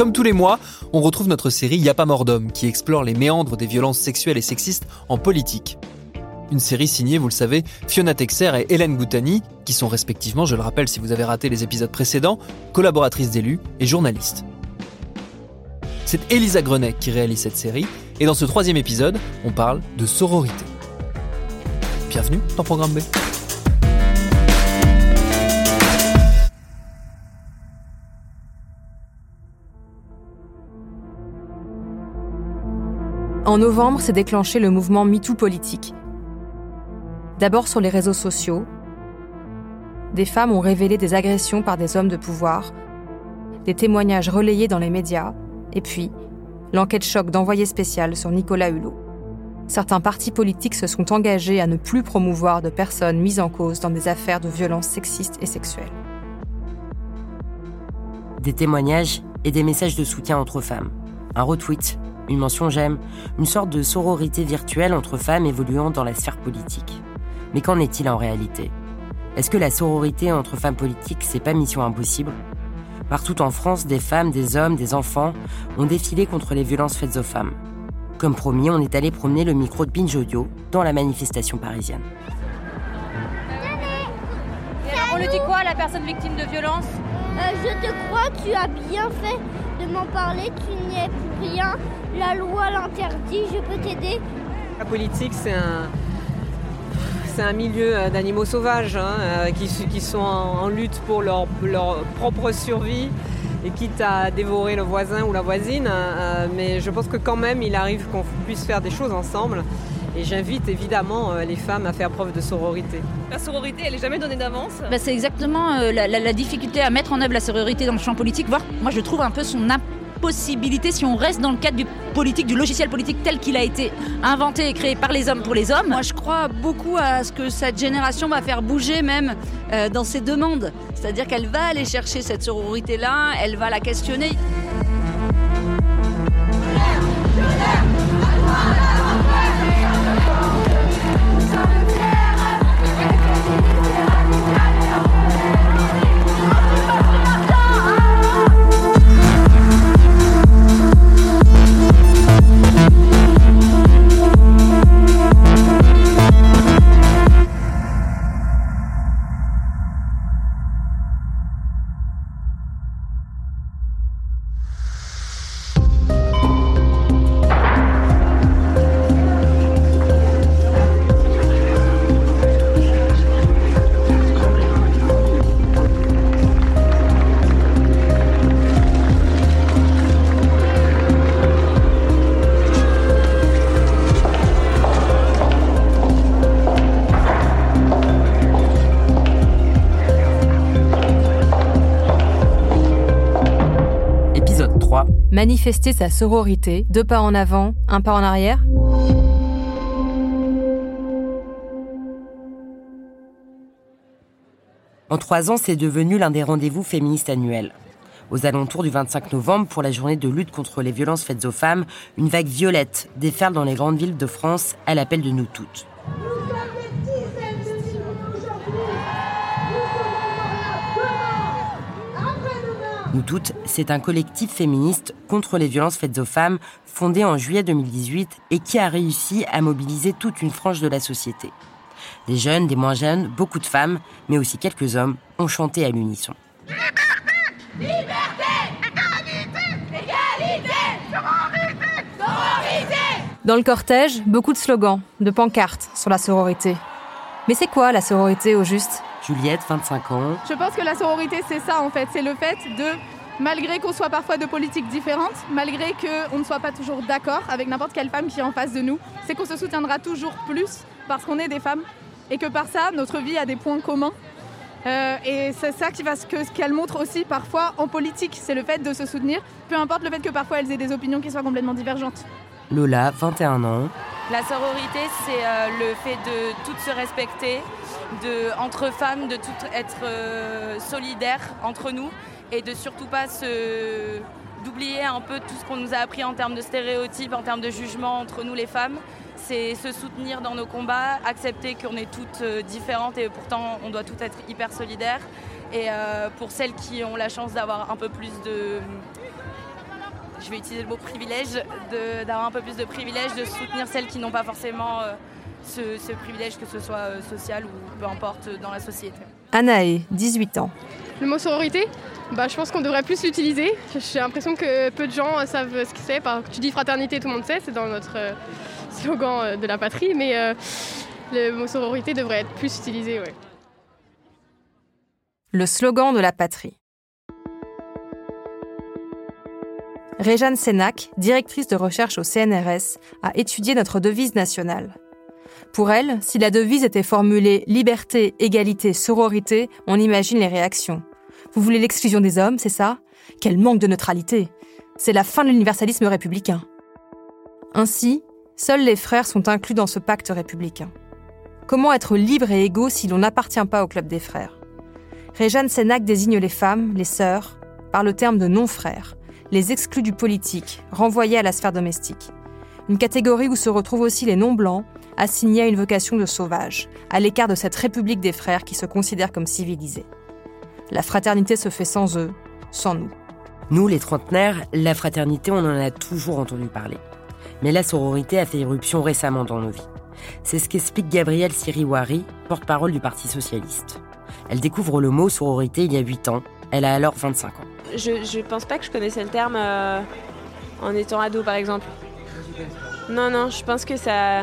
Comme tous les mois, on retrouve notre série Y'a pas mort d'homme qui explore les méandres des violences sexuelles et sexistes en politique. Une série signée, vous le savez, Fiona Texer et Hélène Goutani, qui sont respectivement, je le rappelle si vous avez raté les épisodes précédents, collaboratrices d'élus et journalistes. C'est Elisa Grenet qui réalise cette série, et dans ce troisième épisode, on parle de sororité. Bienvenue dans Programme B. En novembre s'est déclenché le mouvement MeToo politique. D'abord sur les réseaux sociaux, des femmes ont révélé des agressions par des hommes de pouvoir, des témoignages relayés dans les médias, et puis l'enquête choc d'envoyé spécial sur Nicolas Hulot. Certains partis politiques se sont engagés à ne plus promouvoir de personnes mises en cause dans des affaires de violences sexistes et sexuelles. Des témoignages et des messages de soutien entre femmes. Un retweet, une mention j'aime, une sorte de sororité virtuelle entre femmes évoluant dans la sphère politique. Mais qu'en est-il en réalité? Est-ce que la sororité entre femmes politiques, c'est pas mission impossible? Partout en France, des femmes, des hommes, des enfants ont défilé contre les violences faites aux femmes. Comme promis, on est allé promener le micro de Binge Audio dans la manifestation parisienne. on lui dit quoi à la personne victime de violence? Euh, je te crois, tu as bien fait de m'en parler, tu n'y es pour rien. La loi l'interdit, je peux t'aider. La politique, c'est un, c'est un milieu euh, d'animaux sauvages hein, euh, qui, sont en, lutte pour leur, propre survie et quitte à dévorer le voisin ou la voisine. euh, mais je pense que quand même, il arrive qu'on puisse faire des choses ensemble. Et j'invite évidemment euh, les femmes à faire preuve de sororité. La sororité, elle est jamais donnée d'avance? Bah, c'est exactement euh, la, la- la difficulté à mettre en œuvre la sororité dans le champ politique, voire moi je trouve un peu son impossibilité si on reste dans le cadre du politique, du logiciel politique tel qu'il a été inventé et créé par les hommes pour les hommes. Moi, je crois beaucoup à ce que cette génération va faire bouger même euh, dans ses demandes. C'est-à-dire qu'elle va aller chercher cette sororité-là, elle va la questionner. Manifester sa sororité, deux pas en avant, un pas en arrière En trois ans, c'est devenu l'un des rendez-vous féministes annuels. Aux alentours du 25 novembre, pour la journée de lutte contre les violences faites aux femmes, une vague violette déferle dans les grandes villes de France à l'appel de nous toutes. Toutes, c'est un collectif féministe contre les violences faites aux femmes fondé en juillet 2018 et qui a réussi à mobiliser toute une frange de la société. Des jeunes, des moins jeunes, beaucoup de femmes, mais aussi quelques hommes ont chanté à l'unisson. Dans le cortège, beaucoup de slogans, de pancartes sur la sororité. Mais c'est quoi la sororité au juste? Juliette, 25 ans. Je pense que la sororité, c'est ça en fait. C'est le fait de, malgré qu'on soit parfois de politiques différentes, malgré qu'on ne soit pas toujours d'accord avec n'importe quelle femme qui est en face de nous, c'est qu'on se soutiendra toujours plus parce qu'on est des femmes et que par ça, notre vie a des points communs. Euh, et c'est ça qui va ce qu'elle montre aussi parfois en politique, c'est le fait de se soutenir, peu importe le fait que parfois elles aient des opinions qui soient complètement divergentes. Lola, 21 ans. La sororité, c'est euh, le fait de toutes se respecter, de, entre femmes, de toutes être euh, solidaires entre nous et de surtout pas se d'oublier un peu tout ce qu'on nous a appris en termes de stéréotypes, en termes de jugement entre nous les femmes. C'est se soutenir dans nos combats, accepter qu'on est toutes euh, différentes et pourtant on doit toutes être hyper solidaires. Et pour celles qui ont la chance d'avoir un peu plus de je vais utiliser le mot privilège, d'avoir un peu plus de privilège, de soutenir celles qui n'ont pas forcément euh, ce, privilège, que ce soit euh, social ou peu importe dans la société. Anaë, 18 ans. Le mot sororité, bah, je pense qu'on devrait plus l'utiliser. J'ai l'impression que peu de gens savent ce que c'est. Tu dis fraternité, tout le monde sait, c'est dans notre euh, slogan de la patrie, mais le mot sororité devrait être plus utilisé. Le slogan de la patrie. Réjeanne Sénac, directrice de recherche au CNRS, a étudié notre devise nationale. Pour elle, si la devise était formulée liberté, égalité, sororité, on imagine les réactions. Vous voulez l'exclusion des hommes, c'est ça? Quel manque de neutralité C'est la fin de l'universalisme républicain. Ainsi, seuls les frères sont inclus dans ce pacte républicain. Comment être libre et égaux si l'on n'appartient pas au club des frères? Réjeanne Sénac désigne les femmes, les sœurs, par le terme de non-frères, les exclus du politique, renvoyés à la sphère domestique. Une catégorie où se retrouvent aussi les non-blancs, assignés à une vocation de sauvage, à l'écart de cette république des frères qui se considèrent comme civilisés. La fraternité se fait sans eux, sans nous. Nous, les trentenaires, la fraternité, on en a toujours entendu parler. Mais la sororité a fait irruption récemment dans nos vies. C'est ce qu'explique Gabrielle Siriwari, porte-parole du Parti socialiste. Elle découvre le mot sororité il y a 8 ans. Elle a alors 25 ans je, je pense pas que je connaissais le terme euh, en étant ado, par exemple. Non, non, je pense que ça.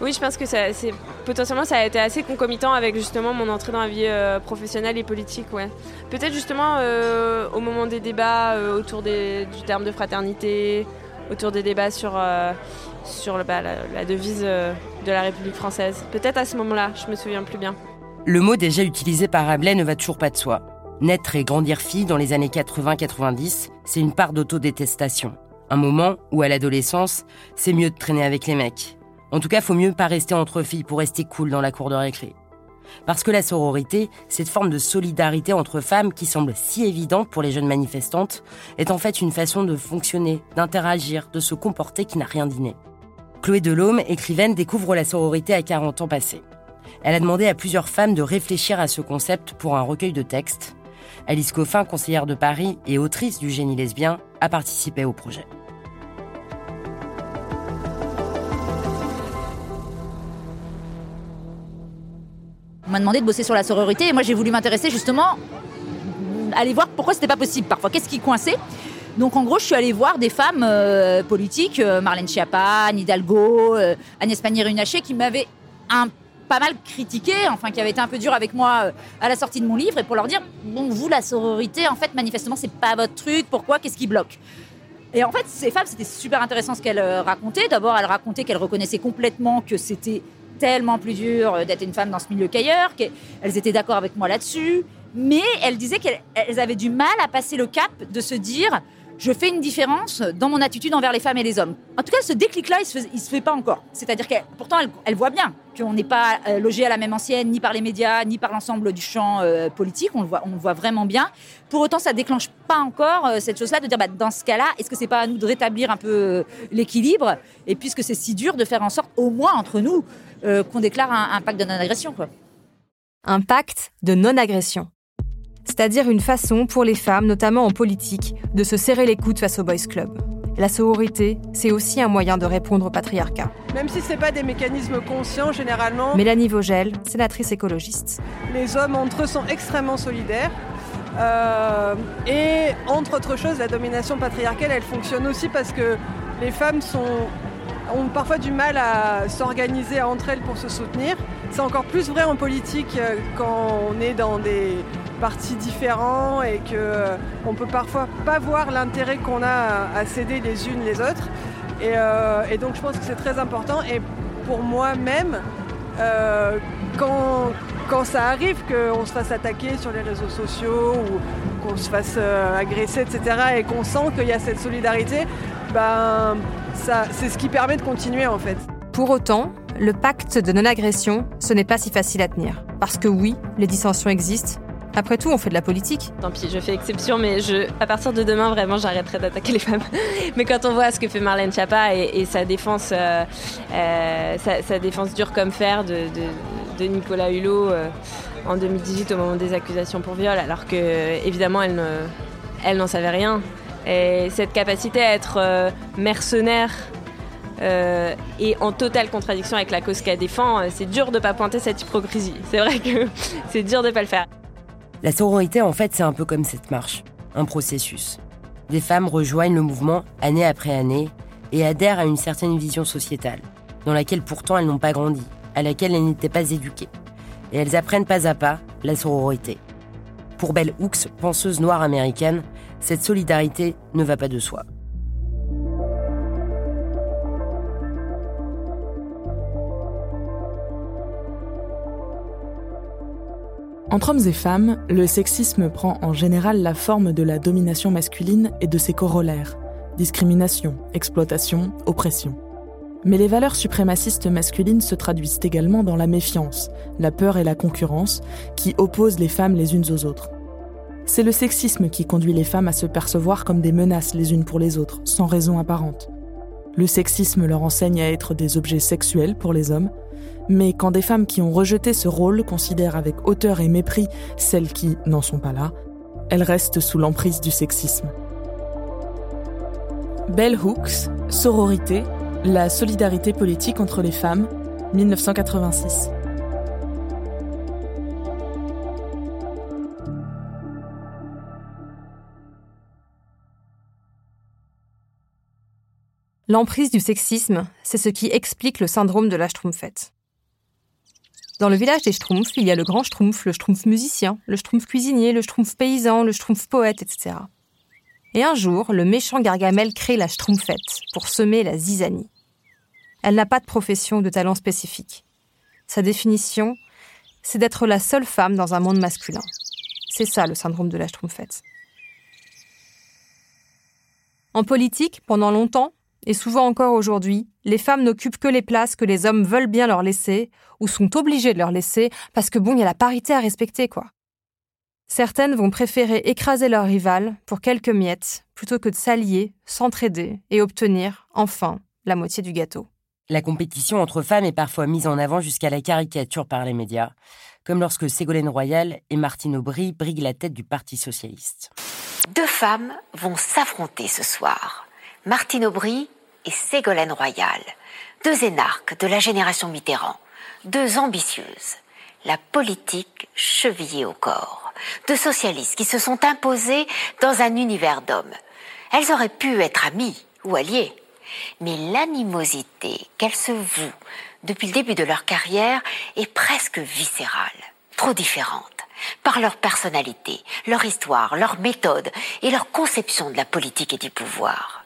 Oui, je pense que ça, c'est potentiellement ça a été assez concomitant avec justement mon entrée dans la vie euh, professionnelle et politique, ouais. Peut-être justement euh, au moment des débats autour des, du terme de fraternité, autour des débats sur sur bah, la, la, devise de la République française. Peut-être à ce moment-là, je me souviens plus bien. Le mot déjà utilisé par Rabelais ne va toujours pas de soi. Naître et grandir fille dans les années 80-90, c'est une part d'autodétestation. Un moment où, à l'adolescence, c'est mieux de traîner avec les mecs. En tout cas, faut mieux pas rester entre filles pour rester cool dans la cour de récré. Parce que la sororité, cette forme de solidarité entre femmes qui semble si évidente pour les jeunes manifestantes, est en fait une façon de fonctionner, d'interagir, de se comporter qui n'a rien d'inné. Chloé Delhomme, écrivaine, découvre la sororité à 40 ans passés. Elle a demandé à plusieurs femmes de réfléchir à ce concept pour un recueil de textes, Alice Coffin, conseillère de Paris et autrice du génie lesbien, a participé au projet. On m'a demandé de bosser sur la sororité et moi j'ai voulu m'intéresser justement, aller voir pourquoi c'était pas possible parfois, qu'est-ce qui coinçait? Donc en gros, je suis allée voir des femmes euh, politiques, euh, Marlène Schiappa, Anne Hidalgo, euh, Agnès Pannier-Runacher, qui m'avaient pas mal critiqué, enfin qui avait été un peu dur avec moi euh, à la sortie de mon livre, et pour leur dire bon, vous la sororité, en fait, manifestement, c'est pas votre truc. Pourquoi Qu'est-ce qui bloque? Et en fait, ces femmes, c'était super intéressant ce qu'elles racontaient. D'abord, elles racontaient qu'elles reconnaissaient complètement que c'était tellement plus dur d'être une femme dans ce milieu qu'ailleurs, qu'elles étaient d'accord avec moi là-dessus, mais elles disaient qu'elles avaient du mal à passer le cap de se dire je fais une différence dans mon attitude envers les femmes et les hommes. En tout cas, ce déclic-là, il ne se, fait pas encore. C'est-à-dire qu'elle, pourtant, elle, voit bien qu'on n'est pas euh, logé à la même ancienne, ni par les médias, ni par l'ensemble du champ euh, politique. On le, voit, on le voit vraiment bien. Pour autant, ça déclenche pas encore euh, cette chose-là de dire, bah, dans ce cas-là, est-ce que c'est pas à nous de rétablir un peu l'équilibre? Et puisque c'est si dur, de faire en sorte, au moins entre nous, qu'on déclare un, un pacte de non-agression. Un pacte de non-agression c'est-à-dire une façon pour les femmes, notamment en politique, de se serrer les coudes face au boys club. La sororité, c'est aussi un moyen de répondre au patriarcat. Même si ce n'est pas des mécanismes conscients, généralement. Mélanie Vogel, sénatrice écologiste. Les hommes entre eux sont extrêmement solidaires. Euh, et entre autres choses, la domination patriarcale, elle fonctionne aussi parce que les femmes sont, ont parfois du mal à s'organiser entre elles pour se soutenir. C'est encore plus vrai en politique euh, quand on est dans des partis différents et qu'on euh, ne peut parfois pas voir l'intérêt qu'on a à, céder les unes les autres. Euh, et, donc je pense que c'est très important. Et pour moi-même, quand, quand ça arrive qu'on se fasse attaquer sur les réseaux sociaux ou qu'on se fasse agresser, etc., et qu'on sent qu'il y a cette solidarité, ben, c'est ce qui permet de continuer en fait. Pour autant, le pacte de non-agression, ce n'est pas si facile à tenir. Parce que oui, les dissensions existent. Après tout, on fait de la politique. Tant pis, je fais exception, mais je, à partir de demain, vraiment, j'arrêterai d'attaquer les femmes. mais quand on voit ce que fait Marlène Schiappa et, sa défense, euh, euh, sa, défense dure comme fer de, Nicolas Hulot euh, en 2018 au moment des accusations pour viol, alors que évidemment, elle, elle n'en savait rien. Et cette capacité à être euh, mercenaire euh, et en totale contradiction avec la cause qu'elle défend, euh, c'est dur de ne pas pointer cette hypocrisie. C'est vrai que c'est dur de ne pas le faire. La sororité, en fait, c'est un peu comme cette marche, un processus. Des femmes rejoignent le mouvement année après année et adhèrent à une certaine vision sociétale, dans laquelle pourtant elles n'ont pas grandi, à laquelle elles n'étaient pas éduquées. Et elles apprennent pas à pas la sororité. Pour Bell Hooks, penseuse noire américaine, cette solidarité ne va pas de soi. Entre hommes et femmes, le sexisme prend en général la forme de la domination masculine et de ses corollaires discrimination, exploitation, oppression. Mais les valeurs suprémacistes masculines se traduisent également dans la méfiance, la peur et la concurrence qui opposent les femmes les unes aux autres. C'est le sexisme qui conduit les femmes à se percevoir comme des menaces les unes pour les autres, sans raison apparente. Le sexisme leur enseigne à être des objets sexuels pour les hommes, mais quand des femmes qui ont rejeté ce rôle considèrent avec hauteur et mépris celles qui n'en sont pas là, elles restent sous l'emprise du sexisme. Bell Hooks, Sororité, la solidarité politique entre les femmes, 1986. L'emprise du sexisme, c'est ce qui explique le syndrome de la Schtroumpfette. Dans le village des Schtroumpfs, il y a le grand Schtroumpf, le Schtroumpf musicien, le Schtroumpf cuisinier, le Schtroumpf paysan, le Schtroumpf poète, etc. Et un jour, le méchant Gargamel crée la Schtroumpfette pour semer la zizanie. Elle n'a pas de profession ou de talent spécifique. Sa définition, c'est d'être la seule femme dans un monde masculin. C'est ça le syndrome de la Schtroumpfette. En politique, pendant longtemps, et souvent encore aujourd'hui, les femmes n'occupent que les places que les hommes veulent bien leur laisser, ou sont obligés de leur laisser, parce que bon, il y a la parité à respecter, quoi. Certaines vont préférer écraser leur rival pour quelques miettes, plutôt que de s'allier, s'entraider et obtenir, enfin, la moitié du gâteau. La compétition entre femmes est parfois mise en avant jusqu'à la caricature par les médias, comme lorsque Ségolène Royal et Martine Aubry briguent la tête du Parti socialiste. Deux femmes vont s'affronter ce soir. Martine Aubry et Ségolène Royal, deux énarques de la génération Mitterrand, deux ambitieuses, la politique chevillée au corps, deux socialistes qui se sont imposées dans un univers d'hommes. Elles auraient pu être amies ou alliées, mais l'animosité qu'elles se vouent depuis le début de leur carrière est presque viscérale, trop différente par leur personnalité, leur histoire, leur méthode et leur conception de la politique et du pouvoir.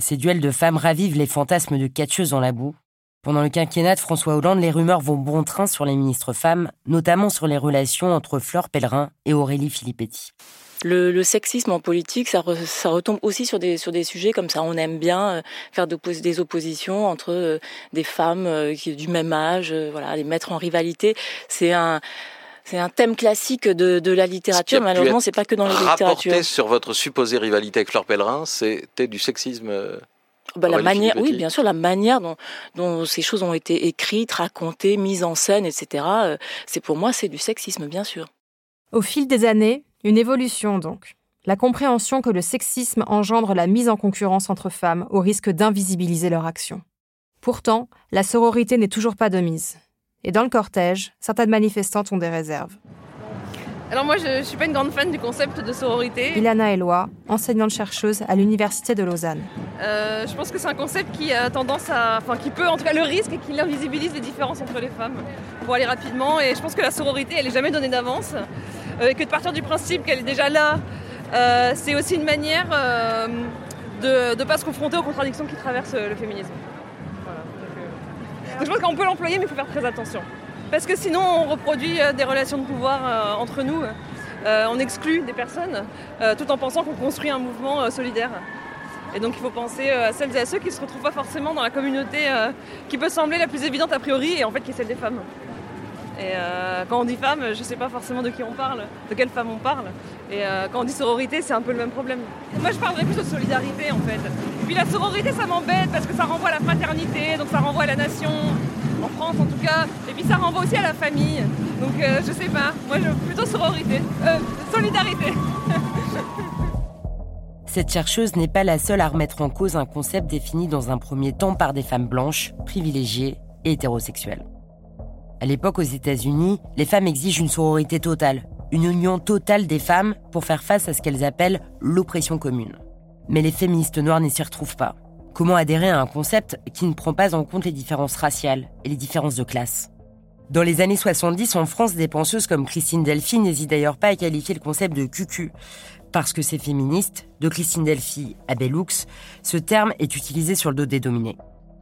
Ces duels de femmes ravivent les fantasmes de catcheuses dans la boue, Pendant le quinquennat de François Hollande, les rumeurs vont bon train sur les ministres femmes, notamment sur les relations entre Fleur Pellerin et Aurélie Filippetti. Le, sexisme en politique, ça, retombe aussi sur des, sur des sujets comme ça. On aime bien euh, faire des oppositions entre euh, des femmes euh, qui du même âge, voilà, les mettre en rivalité. C'est un c'est un thème classique de, la littérature. Malheureusement, c'est pas que dans la littérature. Rapporté sur votre supposée rivalité avec Fleur Pellerin, c'était du sexisme. Bah, la manière, oui, bien sûr, la manière dont, dont, ces choses ont été écrites, racontées, mises en scène, etc. C'est pour moi, c'est du sexisme, bien sûr. Au fil des années, une évolution donc. La compréhension que le sexisme engendre la mise en concurrence entre femmes au risque d'invisibiliser leur action. Pourtant, la sororité n'est toujours pas de mise. Et dans le cortège, certaines manifestantes ont des réserves. Alors moi, je ne suis pas une grande fan du concept de sororité. Ilana Eloi, enseignante-chercheuse à l'Université de Lausanne. Euh, je pense que c'est un concept qui a tendance à... Enfin, qui peut, en tout cas, le risque et qui invisibilise les différences entre les femmes pour aller rapidement. Et je pense que la sororité, elle n'est jamais donnée d'avance. Euh, que de partir du principe qu'elle est déjà là, euh, c'est aussi une manière de ne pas se confronter aux contradictions qui traversent le féminisme. Je pense qu'on peut l'employer, mais il faut faire très attention. Parce que sinon, on reproduit des relations de pouvoir entre nous. on exclut des personnes tout en pensant qu'on construit un mouvement solidaire. Et donc il faut penser à celles et à ceux qui ne se retrouvent pas forcément dans la communauté qui peut sembler la plus évidente a priori et en fait qui est celle des femmes. Et euh, quand on dit femme, je ne sais pas forcément de qui on parle, de quelle femme on parle. Et euh, quand on dit sororité, c'est un peu le même problème. Moi, je parlerais plus de solidarité en fait. Et puis la sororité, ça m'embête parce que ça renvoie à la fraternité, donc ça renvoie à la nation, en France en tout cas. Et puis ça renvoie aussi à la famille. Donc euh, je sais pas, moi je plutôt sororité, solidarité. Cette chercheuse n'est pas la seule à remettre en cause un concept défini dans un premier temps par des femmes blanches, privilégiées et hétérosexuelles. À l'époque, aux États-Unis, les femmes exigent une sororité totale, une union totale des femmes pour faire face à ce qu'elles appellent l'oppression commune. Mais les féministes noires n'y s'y retrouvent pas. Comment adhérer à un concept qui ne prend pas en compte les différences raciales et les différences de classe? Dans les années 70, en France, des penseuses comme Christine Delphi n'hésitent d'ailleurs pas à qualifier le concept de cucu. Parce que c'est féministe, de Christine Delphi à Bellux, ce terme est utilisé sur le dos des dominés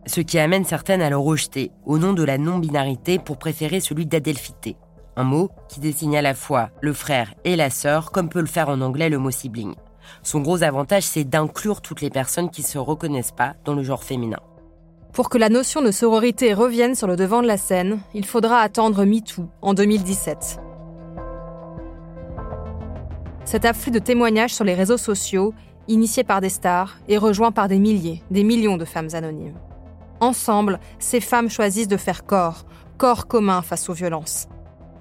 ce qui amène certaines à le rejeter au nom de la non-binarité pour préférer celui d'adelphité, un mot qui désigne à la fois le frère et la sœur, comme peut le faire en anglais le mot sibling. Son gros avantage, c'est d'inclure toutes les personnes qui ne se reconnaissent pas dans le genre féminin. Pour que la notion de sororité revienne sur le devant de la scène, il faudra attendre MeToo en 2017. Cet afflux de témoignages sur les réseaux sociaux, initié par des stars et rejoint par des milliers, des millions de femmes anonymes. Ensemble, ces femmes choisissent de faire corps, corps commun face aux violences.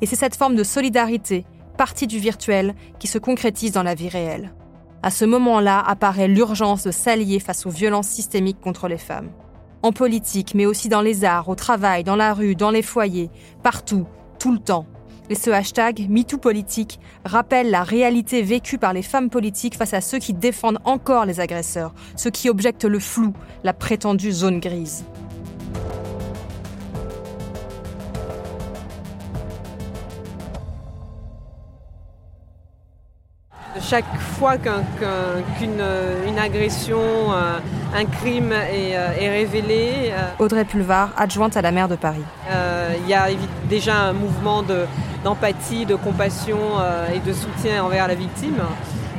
Et c'est cette forme de solidarité, partie du virtuel, qui se concrétise dans la vie réelle. À ce moment-là apparaît l'urgence de s'allier face aux violences systémiques contre les femmes. En politique, mais aussi dans les arts, au travail, dans la rue, dans les foyers, partout, tout le temps. Et ce hashtag MeTooPolitique rappelle la réalité vécue par les femmes politiques face à ceux qui défendent encore les agresseurs, ceux qui objectent le flou, la prétendue zone grise. chaque fois qu'une agression, euh, un crime est, euh, révélé. Euh, Audrey Pulvar, adjointe à la maire de Paris. Il y a déjà un mouvement d'empathie, de, compassion et de soutien envers la victime.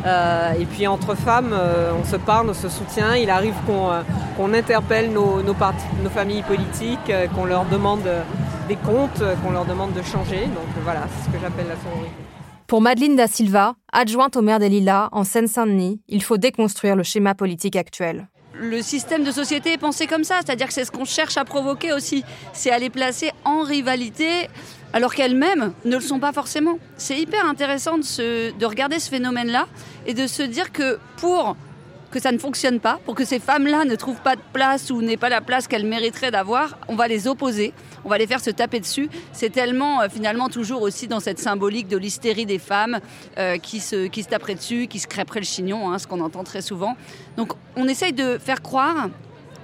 et puis entre femmes, on se parle, on se soutient. Il arrive qu'on interpelle nos, nos, familles politiques, qu'on leur demande des comptes, qu'on leur demande de changer. Donc voilà, c'est ce que j'appelle la sororité. Pour Madeleine Da Silva, adjointe au maire des Lilas, en Seine-Saint-Denis, il faut déconstruire le schéma politique actuel. Le système de société est pensé comme ça, c'est-à-dire que c'est ce qu'on cherche à provoquer aussi. C'est à les placer en rivalité alors qu'elles-mêmes ne le sont pas forcément. C'est hyper intéressant de, de regarder ce phénomène-là et de se dire que pour que ça ne fonctionne pas, pour que ces femmes-là ne trouvent pas de place ou n'aient pas la place qu'elles mériteraient d'avoir, on va les opposer, on va les faire se taper dessus. C'est tellement euh, finalement toujours aussi dans cette symbolique de l'hystérie des femmes euh, qui, se, qui se taperaient dessus, qui se crêperaient le chignon, hein, ce qu'on entend très souvent. Donc on essaye de faire croire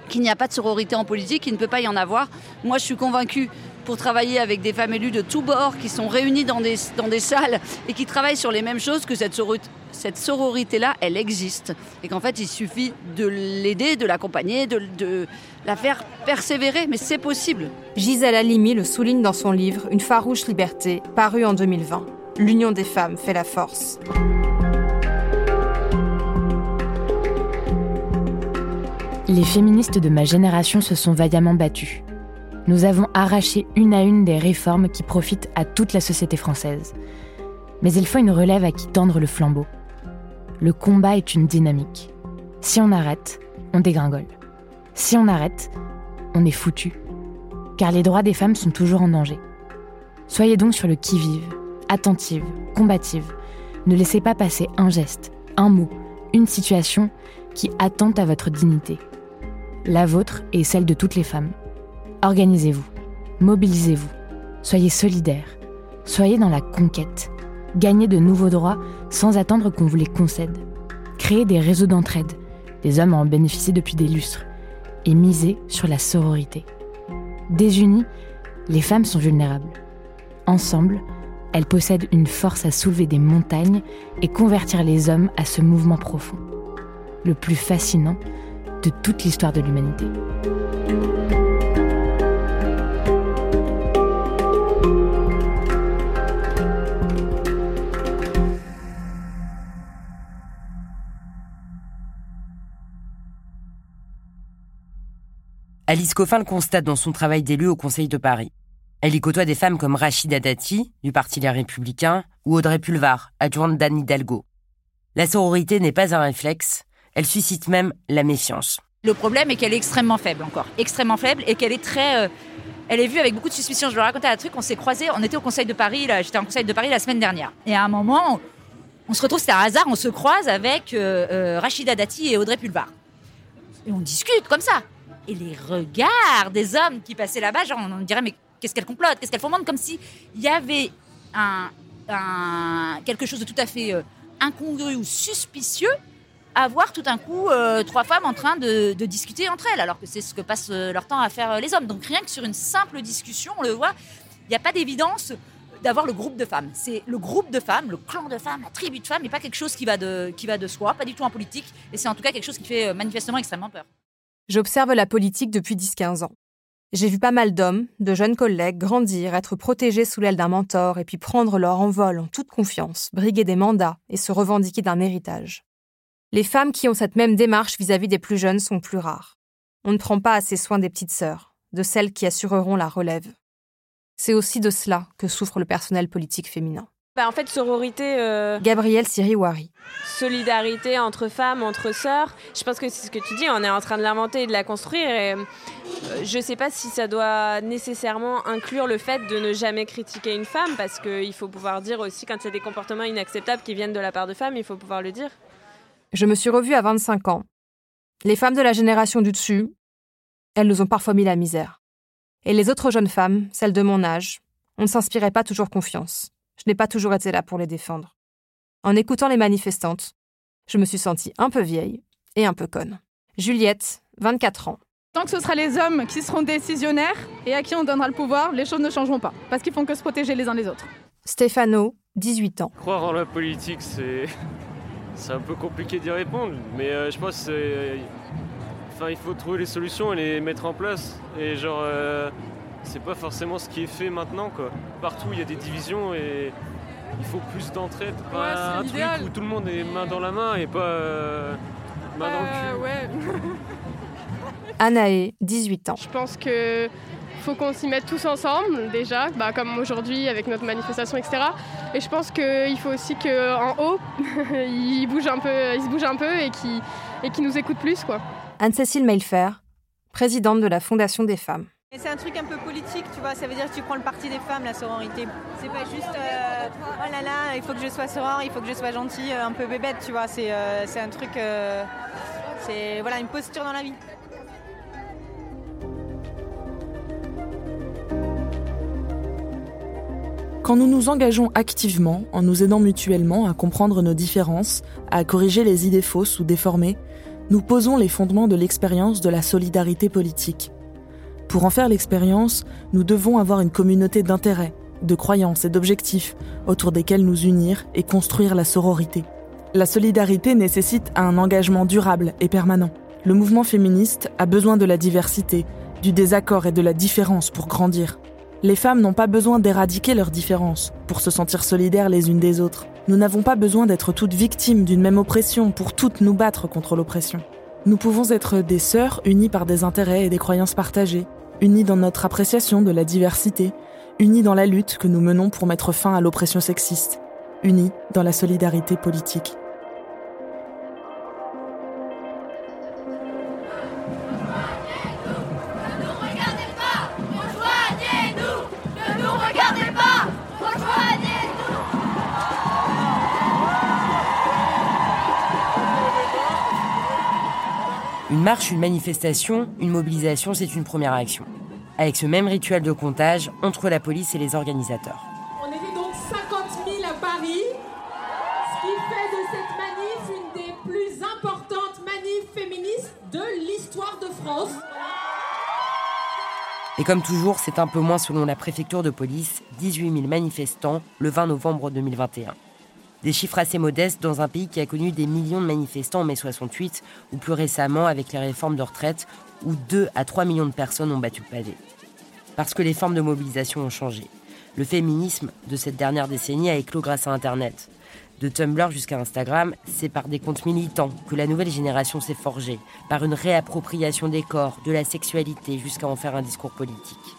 qu'il n'y a pas de sororité en politique, qu'il ne peut pas y en avoir. Moi, je suis convaincue pour travailler avec des femmes élues de tous bords qui sont réunies dans des, dans des salles et qui travaillent sur les mêmes choses, que cette sororité, cette sororité-là, elle existe. Et qu'en fait, il suffit de l'aider, de l'accompagner, de, de la faire persévérer. Mais c'est possible. Gisèle Halimi le souligne dans son livre Une farouche liberté, paru en 2020. L'union des femmes fait la force. Les féministes de ma génération se sont vaillamment battues. Nous avons arraché une à une des réformes qui profitent à toute la société française. Mais il faut une relève à qui tendre le flambeau. Le combat est une dynamique. Si on arrête, on dégringole. Si on arrête, on est foutu. Car les droits des femmes sont toujours en danger. Soyez donc sur le qui-vive, attentive, combative. Ne laissez pas passer un geste, un mot, une situation qui attente à votre dignité la vôtre et celle de toutes les femmes. Organisez-vous, mobilisez-vous, soyez solidaires, soyez dans la conquête, gagnez de nouveaux droits sans attendre qu'on vous les concède. Créez des réseaux d'entraide, des hommes en bénéficient depuis des lustres, et misez sur la sororité. Désunies, les femmes sont vulnérables. Ensemble, elles possèdent une force à soulever des montagnes et convertir les hommes à ce mouvement profond. Le plus fascinant, de toute l'histoire de l'humanité. Alice Coffin le constate dans son travail d'élu au Conseil de Paris. Elle y côtoie des femmes comme Rachida Dati, du Parti Les Républicains, ou Audrey Pulvar, adjointe d'Anne Hidalgo. La sororité n'est pas un réflexe, elle suscite même la méfiance. Le problème est qu'elle est extrêmement faible encore, extrêmement faible et qu'elle est très... Euh, elle est vue avec beaucoup de suspicion. Je vais raconter un truc, on s'est croisés, on était au Conseil de Paris, j'étais au Conseil de Paris la semaine dernière. Et à un moment, on se retrouve, c'est un hasard, on se croise avec euh, euh, Rachida Dati et Audrey Pulvar. Et on discute comme ça. Et les regards des hommes qui passaient là-bas, genre, on, dirait, mais qu'est-ce qu'elle complote, qu'est-ce qu'elle fomente, comme s'il y avait quelque chose de tout à fait incongru ou suspicieux avoir tout un coup euh, trois femmes en train de, discuter entre elles, alors que c'est ce que passent euh, leur temps à faire euh, les hommes. Donc rien que sur une simple discussion, on le voit, il n'y a pas d'évidence d'avoir le groupe de femmes. C'est le groupe de femmes, le clan de femmes, la tribu de femmes, et pas quelque chose qui va de, qui va de soi, pas du tout en politique, et c'est en tout cas quelque chose qui fait manifestement extrêmement peur. J'observe la politique depuis 10-15 ans. J'ai vu pas mal d'hommes, de jeunes collègues grandir, être protégés sous l'aile d'un mentor et puis prendre leur envol en toute confiance, briguer des mandats et se revendiquer d'un héritage. Les femmes qui ont cette même démarche vis-à-vis des plus jeunes sont plus rares. On ne prend pas assez soin des petites sœurs, de celles qui assureront la relève. C'est aussi de cela que souffre le personnel politique féminin. Bah en fait, sororité. Euh... Gabrielle Siriwari. Solidarité entre femmes, entre sœurs. Je pense que c'est ce que tu dis, on est en train de l'inventer et de la construire. Et euh, je ne sais pas si ça doit nécessairement inclure le fait de ne jamais critiquer une femme, parce qu'il faut pouvoir dire aussi, quand il y a des comportements inacceptables qui viennent de la part de femmes, il faut pouvoir le dire. Je me suis revue à 25 ans. Les femmes de la génération du dessus, elles nous ont parfois mis la misère. Et les autres jeunes femmes, celles de mon âge, on ne s'inspirait pas toujours confiance. Je n'ai pas toujours été là pour les défendre. En écoutant les manifestantes, je me suis sentie un peu vieille et un peu conne. Juliette, 24 ans. Tant que ce sera les hommes qui seront décisionnaires et à qui on donnera le pouvoir, les choses ne changeront pas, parce qu'ils font que se protéger les uns les autres. Stéphano, 18 ans. Croire en la politique, c'est c'est un peu compliqué d'y répondre, mais euh, je pense qu'il enfin, il faut trouver les solutions et les mettre en place. Et genre, euh, c'est pas forcément ce qui est fait maintenant. Quoi. Partout, il y a des divisions et il faut plus d'entraide. Pas un truc où tout le monde est main dans la main et pas euh, main dans le cul. Ouais. Anaé, 18 ans. Je pense que faut qu'on s'y mette tous ensemble déjà, bah, comme aujourd'hui avec notre manifestation, etc. Et je pense qu'il faut aussi qu'en haut, ils, bougent un peu, ils se bougent un peu et qu'ils et qui nous écoutent plus. quoi. Anne-Cécile Mailfer, présidente de la Fondation des femmes. C'est un truc un peu politique, tu vois, ça veut dire que tu prends le parti des femmes, la sororité. C'est pas juste, euh, oh là là, il faut que je sois soror, il faut que je sois gentille, un peu bébête, tu vois, c'est euh, un truc, euh, c'est voilà, une posture dans la vie. Quand nous nous engageons activement en nous aidant mutuellement à comprendre nos différences, à corriger les idées fausses ou déformées, nous posons les fondements de l'expérience de la solidarité politique. Pour en faire l'expérience, nous devons avoir une communauté d'intérêts, de croyances et d'objectifs autour desquels nous unir et construire la sororité. La solidarité nécessite un engagement durable et permanent. Le mouvement féministe a besoin de la diversité, du désaccord et de la différence pour grandir. Les femmes n'ont pas besoin d'éradiquer leurs différences pour se sentir solidaires les unes des autres. Nous n'avons pas besoin d'être toutes victimes d'une même oppression pour toutes nous battre contre l'oppression. Nous pouvons être des sœurs unies par des intérêts et des croyances partagées, unies dans notre appréciation de la diversité, unies dans la lutte que nous menons pour mettre fin à l'oppression sexiste, unies dans la solidarité politique. Une marche, une manifestation, une mobilisation, c'est une première action. Avec ce même rituel de comptage entre la police et les organisateurs. On était donc 50 000 à Paris, ce qui fait de cette manif une des plus importantes manifs féministes de l'histoire de France. Et comme toujours, c'est un peu moins selon la préfecture de police, 18 000 manifestants le 20 novembre 2021. Des chiffres assez modestes dans un pays qui a connu des millions de manifestants en mai 68 ou plus récemment avec les réformes de retraite où 2 à 3 millions de personnes ont battu le pavé. Parce que les formes de mobilisation ont changé. Le féminisme de cette dernière décennie a éclos grâce à Internet. De Tumblr jusqu'à Instagram, c'est par des comptes militants que la nouvelle génération s'est forgée, par une réappropriation des corps, de la sexualité, jusqu'à en faire un discours politique.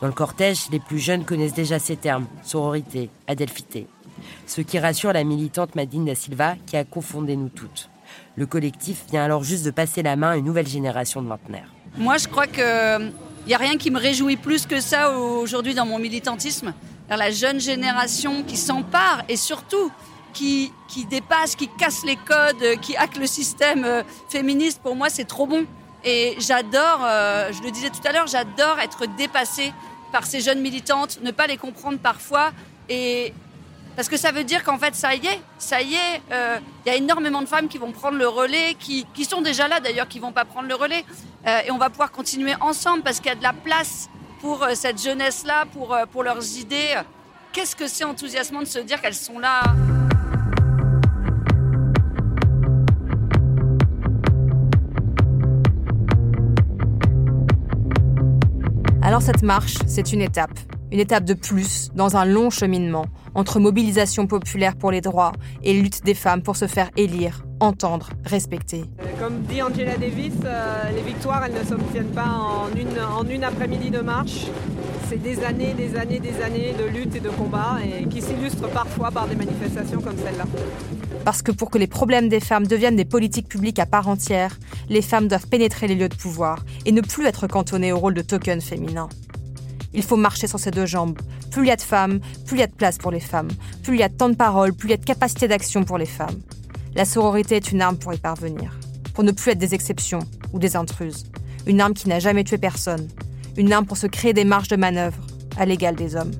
Dans le cortège, les plus jeunes connaissent déjà ces termes sororité, adelphité, ce qui rassure la militante Madine da Silva qui a confondé nous toutes. Le collectif vient alors juste de passer la main à une nouvelle génération de vingtenaires. Moi, je crois qu'il n'y a rien qui me réjouit plus que ça aujourd'hui dans mon militantisme. La jeune génération qui s'empare et surtout qui, qui dépasse, qui casse les codes, qui hack le système euh, féministe, pour moi, c'est trop bon. Et j'adore, euh, je le disais tout à l'heure, j'adore être dépassée par ces jeunes militantes, ne pas les comprendre parfois et, parce que ça veut dire qu'en fait, ça y est, ça y est, euh, il y a énormément de femmes qui vont prendre le relais, qui, sont déjà là d'ailleurs, qui vont pas prendre le relais. Euh, et on va pouvoir continuer ensemble parce qu'il y a de la place pour euh, cette jeunesse-là, pour, pour leurs idées. Qu'est-ce que c'est enthousiasmant de se dire qu'elles sont là? Alors cette marche, c'est une étape une étape de plus dans un long cheminement entre mobilisation populaire pour les droits et lutte des femmes pour se faire élire, entendre, respecter. Comme dit Angela Davis, euh, les victoires, elles ne s'obtiennent pas en une, en une après-midi de marche. C'est des années, des années, des années de lutte et de combat et qui s'illustrent parfois par des manifestations comme celle-là. Parce que pour que les problèmes des femmes deviennent des politiques publiques à part entière, les femmes doivent pénétrer les lieux de pouvoir et ne plus être cantonnées au rôle de token féminin. Il faut marcher sur ses deux jambes. Plus il y a de femmes, plus il y a de place pour les femmes. Plus il y a de temps de parole, plus il y a de capacité d'action pour les femmes. La sororité est une arme pour y parvenir. Pour ne plus être des exceptions ou des intruses. Une arme qui n'a jamais tué personne. Une arme pour se créer des marges de manœuvre à l'égal des hommes.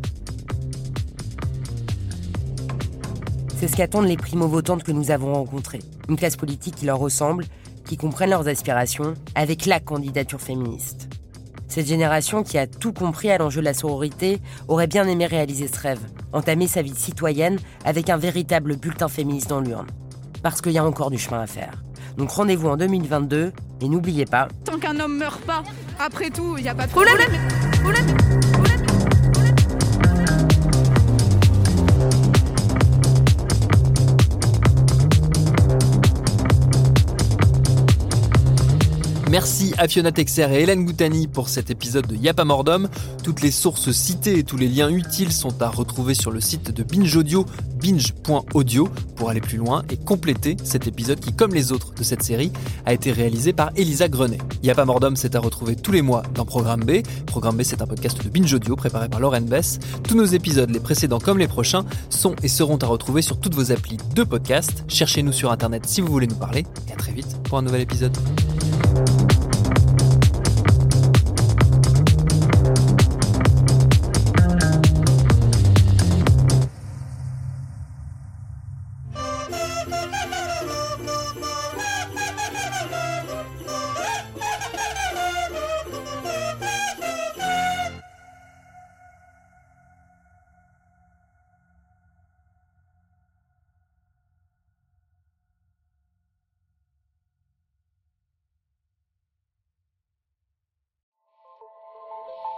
C'est ce qu'attendent les primo-votantes que nous avons rencontrées. Une classe politique qui leur ressemble, qui comprennent leurs aspirations, avec la candidature féministe. Cette génération qui a tout compris à l'enjeu de la sororité aurait bien aimé réaliser ce rêve, entamer sa vie citoyenne avec un véritable bulletin féministe dans l'urne. Parce qu'il y a encore du chemin à faire. Donc rendez-vous en 2022 et n'oubliez pas. Tant qu'un homme meurt pas, après tout, il n'y a pas de problème. problème. Merci à Fiona Texer et Hélène Goutani pour cet épisode de Y'a pas Toutes les sources citées et tous les liens utiles sont à retrouver sur le site de Binge Audio, binge.audio, pour aller plus loin et compléter cet épisode qui, comme les autres de cette série, a été réalisé par Elisa Grenet. Y'a pas c'est à retrouver tous les mois dans Programme B. Programme B, c'est un podcast de Binge Audio préparé par Lauren Bess. Tous nos épisodes, les précédents comme les prochains, sont et seront à retrouver sur toutes vos applis de podcast. Cherchez-nous sur Internet si vous voulez nous parler et à très vite pour un nouvel épisode.